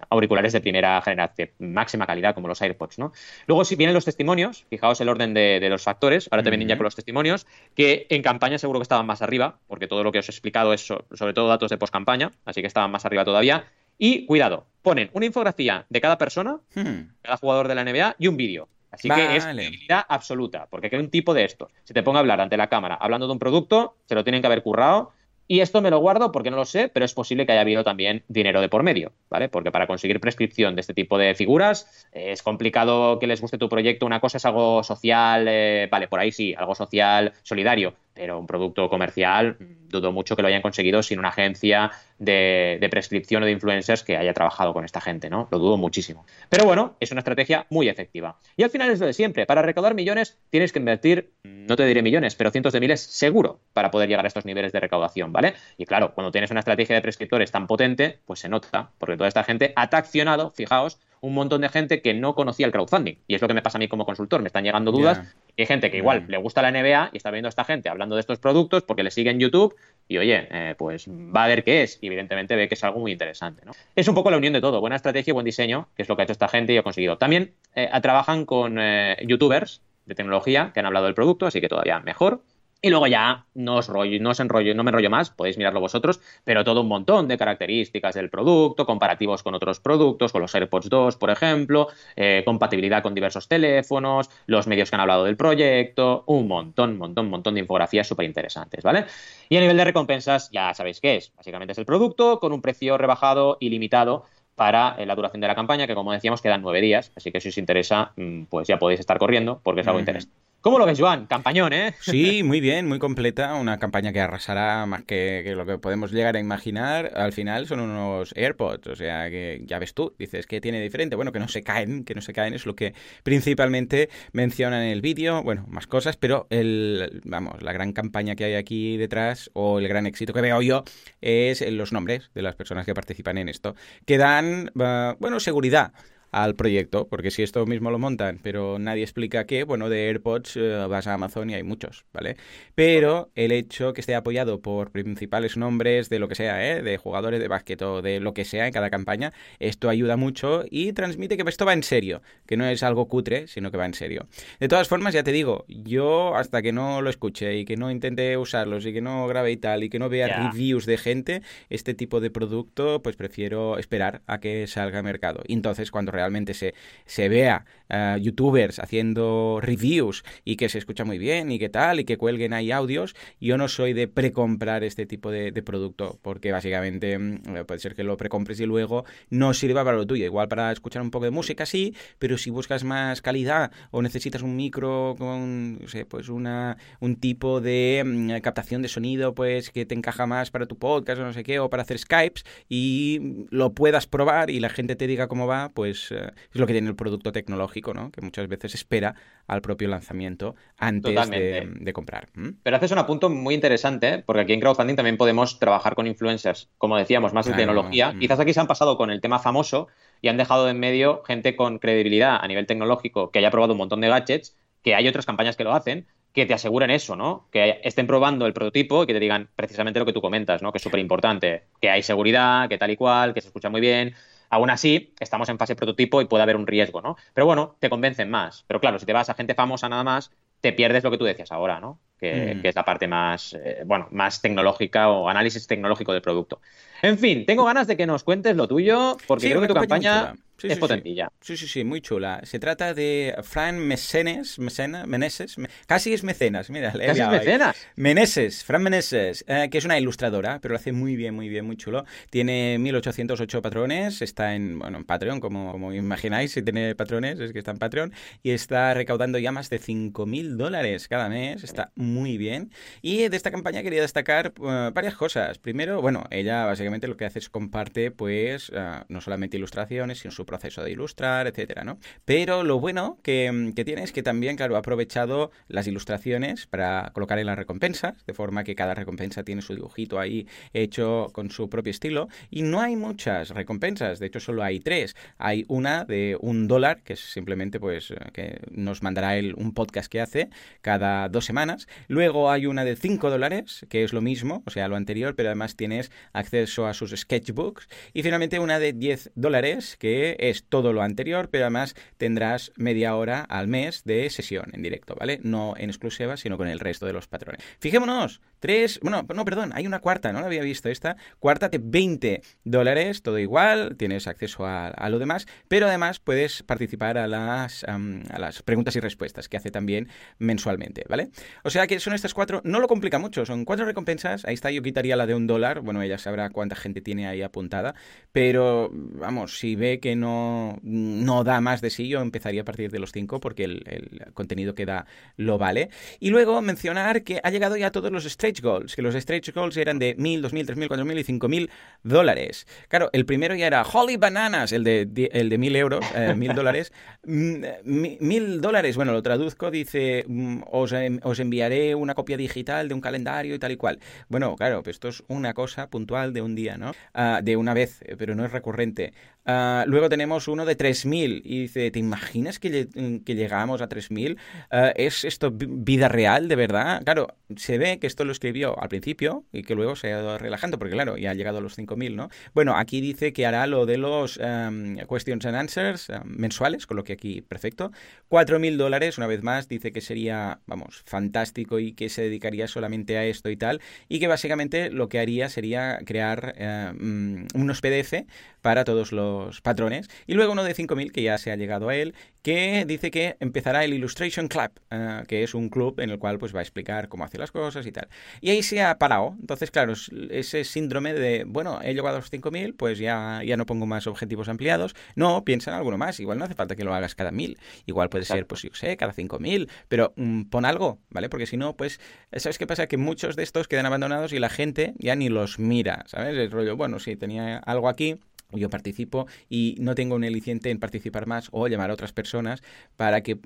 auriculares de primera generación, máxima calidad, como los AirPods, ¿no? Luego, si vienen los testimonios, fijaos el orden de, los factores, ahora te vienen ya con los testimonios, que en campaña seguro que estaban más arriba, porque todo lo que os he explicado es sobre todo datos de post campaña, así que estaban más arriba todavía. Y cuidado, ponen una infografía de cada persona, hmm. cada jugador de la NBA y un vídeo. Así que es credibilidad absoluta, porque hay un tipo de esto. Si te pongo a hablar ante la cámara hablando de un producto, se lo tienen que haber currado Y esto me lo guardo porque no lo sé, pero es posible que haya habido también dinero de por medio, ¿vale? Porque para conseguir prescripción de este tipo de figuras es complicado que les guste tu proyecto. Una cosa es algo social, eh, vale, por ahí sí, algo social solidario, pero un producto comercial dudo mucho que lo hayan conseguido sin una agencia de, prescripción o de influencers que haya trabajado con esta gente, ¿no? Lo dudo muchísimo. Pero bueno, es una estrategia muy efectiva. Y al final es lo de siempre. Para recaudar millones tienes que invertir, no te diré millones, pero cientos de miles seguro para poder llegar a estos niveles de recaudación, ¿vale? Y claro, cuando tienes una estrategia de prescriptores tan potente, pues se nota, porque toda esta gente ha accionado, fijaos, un montón de gente que no conocía el crowdfunding. Y es lo que me pasa a mí como consultor. Me están llegando dudas. hay gente que igual le gusta la NBA y está viendo a esta gente hablando de estos productos porque le sigue en YouTube y oye, eh, pues va a ver qué es. Y evidentemente ve que es algo muy interesante. ¿no? Es un poco la unión de todo. Buena estrategia y buen diseño, que es lo que ha hecho esta gente y ha conseguido. También eh, trabajan con eh, youtubers de tecnología que han hablado del producto, así que todavía mejor. Y luego ya no os, rollo, no os enrollo, no me enrollo más, podéis mirarlo vosotros, pero todo un montón de características del producto, comparativos con otros productos, con los AirPods 2, por ejemplo, eh, compatibilidad con diversos teléfonos, los medios que han hablado del proyecto, un montón, montón, montón de infografías súper interesantes, ¿vale? Y a nivel de recompensas, ya sabéis qué es. Básicamente es el producto con un precio rebajado y limitado para eh, la duración de la campaña, que como decíamos quedan nueve días, así que si os interesa, mm, pues ya podéis estar corriendo porque es algo interesante. ¿Cómo lo ves, Joan? Campañón, ¿eh? Sí, muy bien, muy completa. Una campaña que arrasará más que, lo que podemos llegar a imaginar. Al final son unos AirPods, o sea que ya ves tú, dices que tiene diferente. Bueno, que no se caen, que no se caen es lo que principalmente menciona en el vídeo. Bueno, más cosas, pero el, vamos, la gran campaña que hay aquí detrás o el gran éxito que veo yo es los nombres de las personas que participan en esto, que dan, ah, bueno, seguridad al proyecto, porque si esto mismo lo montan, pero nadie explica qué, bueno, de AirPods eh, vas a Amazon y hay muchos, ¿vale? Pero el hecho que esté apoyado por principales nombres de lo que sea, ¿eh? de jugadores de básquet o de lo que sea en cada campaña, esto ayuda mucho y transmite que esto va en serio, que no es algo cutre, sino que va en serio. De todas formas, ya te digo, yo hasta que no lo escuche y que no intente usarlos y que no grabe y tal y que no vea reviews de gente, este tipo de producto, pues prefiero esperar a que salga al mercado. Y entonces, cuando realmente se, se vea uh, youtubers haciendo reviews y que se escucha muy bien y que tal, y que cuelguen ahí audios, yo no soy de precomprar este tipo de, producto, porque básicamente mm, puede ser que lo precompres y luego no sirva para lo tuyo. Igual para escuchar un poco de música sí, pero si buscas más calidad o necesitas un micro con, no sé, pues una, un tipo de mm, captación de sonido, pues que te encaja más para tu podcast o no sé qué, o para hacer Skypes y lo puedas probar y la gente te diga cómo va, pues eh, es lo que tiene el producto tecnológico, ¿no? Que muchas veces espera al propio lanzamiento antes de, comprar. Pero haces un apunto muy interesante, ¿eh? porque aquí en crowdfunding también podemos trabajar con influencers, como decíamos, más de tecnología. Mm. Quizás aquí se han pasado con el tema famoso y han dejado de en medio gente con credibilidad a nivel tecnológico que haya probado un montón de gadgets, que hay otras campañas que lo hacen, que te aseguren eso, ¿no? Que estén probando el prototipo y que te digan precisamente lo que tú comentas, ¿no? Que es súper importante, que hay seguridad, que tal y cual, que se escucha muy bien, Aún así, estamos en fase prototipo y puede haber un riesgo, ¿no? Pero bueno, te convencen más. Pero claro, si te vas a gente famosa nada más, te pierdes lo que tú decías ahora, ¿no? Que, mm. es la parte más, eh, bueno, más tecnológica o análisis tecnológico del producto. En fin, tengo ganas de que nos cuentes lo tuyo, porque creo que tu campaña es sí, potentilla. Sí. sí, sí, muy chula. Se trata de Fran Mesenes, Mesena, Meneses, casi es mecenas, mira. Casi es mecenas. Meneses, Fran Meneses, eh, que es una ilustradora, pero lo hace muy bien, muy bien, muy chulo. Tiene 1808 patrones, está en, bueno, en Patreon, como, como imagináis, si tiene patrones, es que está en Patreon, y está recaudando ya más de 5.000 dólares cada mes, está muy bien. Y de esta campaña quería destacar eh, varias cosas. Primero, bueno, ella básicamente lo que hace es comparte, pues, eh, no solamente ilustraciones, sino su proceso de ilustrar, etcétera, ¿no? Pero lo bueno que, tiene es que también, claro, ha aprovechado las ilustraciones para colocar en las recompensas, de forma que cada recompensa tiene su dibujito ahí hecho con su propio estilo. Y no hay muchas recompensas, de hecho solo hay tres. Hay una de un dólar, que es simplemente pues que nos mandará él un podcast que hace cada dos semanas. Luego hay una de cinco dólares, que es lo mismo, o sea, lo anterior, pero además tienes acceso acceso a sus sketchbooks. Y finalmente una de 10 dólares, que es todo lo anterior, pero además tendrás media hora al mes de sesión en directo, ¿vale? No en exclusiva, sino con el resto de los patrones. Fijémonos, tres, bueno, no, perdón, hay una cuarta, no la había visto esta. Cuarta de 20 dólares, todo igual, tienes acceso a, lo demás, pero además puedes participar a las, a las preguntas y respuestas que hace también mensualmente, ¿vale? O sea que son estas cuatro, no lo complica mucho, son cuatro recompensas, ahí está, yo quitaría la de un dólar, bueno, ella sabrá cuánta gente tiene ahí apuntada, pero vamos, si ve que no, no da más de sí, yo empezaría a partir de los cinco porque el, contenido que da lo vale. Y luego mencionar que ha llegado ya todos los stretch goals, que los stretch goals eran de 1.000, 2.000, 3.000, 4.000 y 5.000 dólares. Claro, el primero ya era Holy Bananas, el de, el de 1.000 euros, eh, 1.000 dólares. 1.000 mm, dólares, bueno, lo traduzco, dice, mm, os, os enviaré una copia digital de un calendario y tal y cual. Bueno, claro, esto es una cosa puntual de un día, ¿no? Uh, de una vez, pero no es recurrente. Uh, luego tenemos uno de 3.000 y dice, ¿te imaginas que, llegamos a 3.000? Uh, ¿Es esto vida real, de verdad? Claro, se ve que esto lo escribió al principio y que luego se ha ido relajando, porque claro, ya ha llegado a los 5.000, ¿no? Bueno, aquí dice que hará lo de los um, questions and answers um, mensuales, con lo que aquí, perfecto. 4.000 dólares, una vez más, dice que sería, vamos, fantástico y que se dedicaría solamente a esto y tal, y que básicamente lo que haría sería crear uh, unos PDF para todos los patrones. Y luego uno de 5.000, que ya se ha llegado a él, que dice que empezará el Illustration Club, uh, que es un club en el cual pues va a explicar cómo hace las cosas y tal. Y ahí se ha parado. Entonces, claro, ese síndrome de, bueno, he llegado a los 5.000, pues ya, ya no pongo más objetivos ampliados. No, piensa en alguno más. Igual no hace falta que lo hagas cada 1.000. Igual puede ser, pues yo sé, cada 5.000. Pero mm, pon algo, ¿vale? Porque si no, pues, ¿sabes qué pasa? Que muchos de estos quedan abandonados y la gente ya ni los mira, ¿sabes? El rollo, bueno, si tenía algo aquí, yo participo y no tengo un eliciente en participar más o llamar a otras personas para que uh,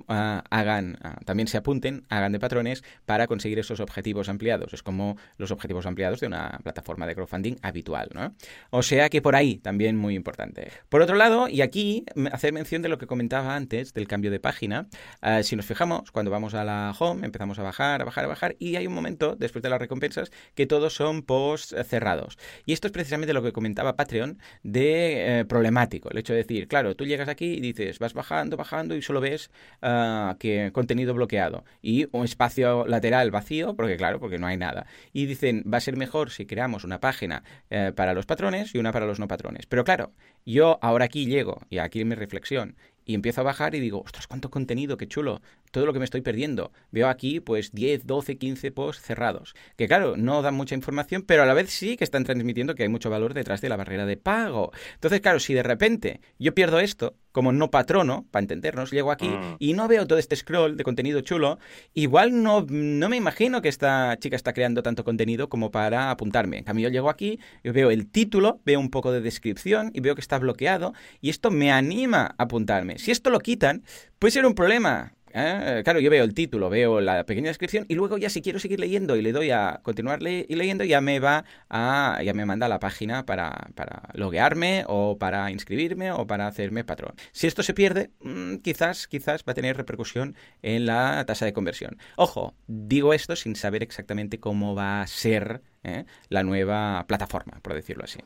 hagan, uh, también se apunten, hagan de patrones para conseguir esos objetivos ampliados. Es como los objetivos ampliados de una plataforma de crowdfunding habitual, ¿no? O sea que por ahí también muy importante. Por otro lado, y aquí hacer mención de lo que comentaba antes del cambio de página, uh, si nos fijamos, cuando vamos a la home empezamos a bajar, a bajar, a bajar y hay un momento después de las recompensas que todos son posts cerrados. Y esto es precisamente lo que comentaba Patreon de eh, problemático. El hecho de decir, claro, tú llegas aquí y dices, vas bajando, bajando y solo ves uh, que contenido bloqueado y un espacio lateral vacío, porque claro, porque no hay nada. Y dicen, va a ser mejor si creamos una página eh, para los patrones y una para los no patrones. Pero claro, yo ahora aquí llego, y aquí mi reflexión, y empiezo a bajar y digo, ostras, cuánto contenido, qué chulo, todo lo que me estoy perdiendo. Veo aquí pues 10, 12, 15 posts cerrados, que claro, no dan mucha información, pero a la vez sí que están transmitiendo que hay mucho valor detrás de la barrera de pago. Entonces, claro, si de repente yo pierdo esto, como no patrono, para entendernos, llego aquí mm. y no veo todo este scroll de contenido chulo, igual no, no me imagino que esta chica está creando tanto contenido como para apuntarme. En cambio, yo llego aquí, yo veo el título, veo un poco de descripción y veo que está bloqueado y esto me anima a apuntarme. Si esto lo quitan, puede ser un problema. ¿Eh? claro, yo veo el título, veo la pequeña descripción y luego ya si quiero seguir leyendo y le doy a continuar leyendo, ya me va a, ya me manda la página para, para loguearme o para inscribirme o para hacerme patrón. Si esto se pierde, mm, quizás, quizás va a tener repercusión en la tasa de conversión. Ojo, digo esto sin saber exactamente cómo va a ser ¿eh? la nueva plataforma, por decirlo así.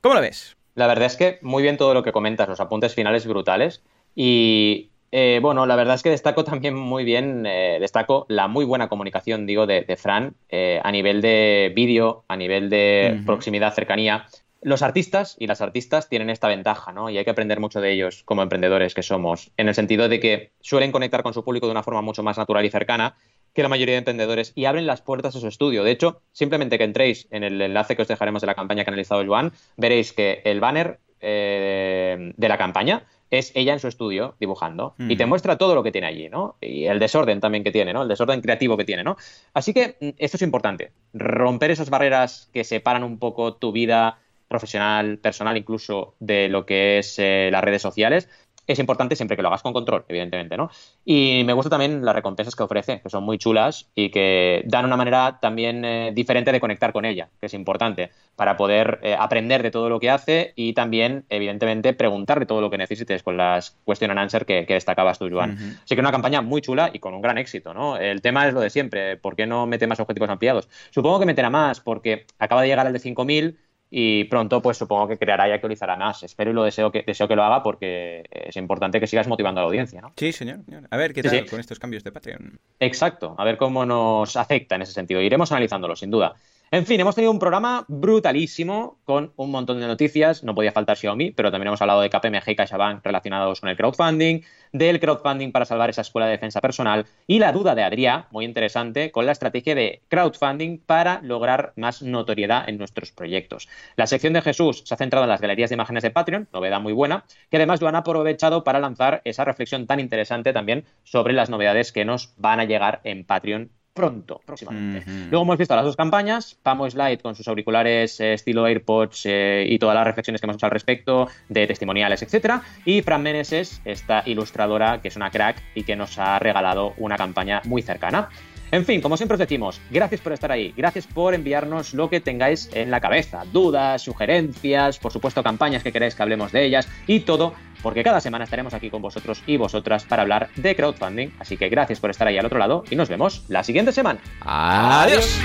¿Cómo lo ves? La verdad es que muy bien todo lo que comentas, los apuntes finales brutales. Y eh, bueno, la verdad es que destaco también muy bien, eh, destaco la muy buena comunicación, digo, de, Fran eh, a nivel de vídeo, a nivel de proximidad, cercanía. Los artistas y las artistas tienen esta ventaja, ¿no? Y hay que aprender mucho de ellos como emprendedores que somos, en el sentido de que suelen conectar con su público de una forma mucho más natural y cercana que la mayoría de emprendedores y abren las puertas a su estudio. De hecho, simplemente que entréis en el enlace que os dejaremos de la campaña que ha analizado Joan, veréis que el banner eh, de la campaña es ella en su estudio dibujando y te muestra todo lo que tiene allí, ¿no? Y el desorden también que tiene, ¿no? El desorden creativo que tiene, ¿no? Así que mm, esto es importante, romper esas barreras que separan un poco tu vida profesional, personal incluso de lo que es eh, las redes sociales es importante siempre que lo hagas con control, evidentemente, ¿no? Y me gusta también las recompensas que ofrece, que son muy chulas y que dan una manera también eh, diferente de conectar con ella, que es importante, para poder eh, aprender de todo lo que hace y también, evidentemente, preguntarle todo lo que necesites con las question and answer que, destacabas tú, Joan. Así que una campaña muy chula y con un gran éxito, ¿no? El tema es lo de siempre, ¿por qué no mete más objetivos ampliados? Supongo que meterá más porque acaba de llegar al de 5.000 y pronto pues supongo que creará y actualizará más. Espero y lo deseo que, deseo que lo haga porque es importante que sigas motivando a la audiencia, ¿no? Sí, señor. A ver qué tal con estos cambios de Patreon. Exacto, a ver cómo nos afecta en ese sentido. Iremos analizándolo, sin duda. En fin, hemos tenido un programa brutalísimo con un montón de noticias. No podía faltar Xiaomi, pero también hemos hablado de KPMG y CaixaBank relacionados con el crowdfunding, del crowdfunding para salvar esa escuela de defensa personal y la duda de Adrià, muy interesante, con la estrategia de crowdfunding para lograr más notoriedad en nuestros proyectos. La sección de Jesús se ha centrado en las galerías de imágenes de Patreon, novedad muy buena, que además lo han aprovechado para lanzar esa reflexión tan interesante también sobre las novedades que nos van a llegar en Patreon pronto, próximamente. Luego hemos visto las dos campañas, Pamo Slide con sus auriculares eh, estilo AirPods eh, y todas las reflexiones que hemos hecho al respecto, de testimoniales, etcétera, y Fran Meneses, esta ilustradora que es una crack y que nos ha regalado una campaña muy cercana. En fin, como siempre os decimos, gracias por estar ahí, gracias por enviarnos lo que tengáis en la cabeza, dudas, sugerencias, por supuesto campañas que queréis que hablemos de ellas y todo, porque cada semana estaremos aquí con vosotros y vosotras para hablar de crowdfunding. Así que gracias por estar ahí al otro lado y nos vemos la siguiente semana. Adiós.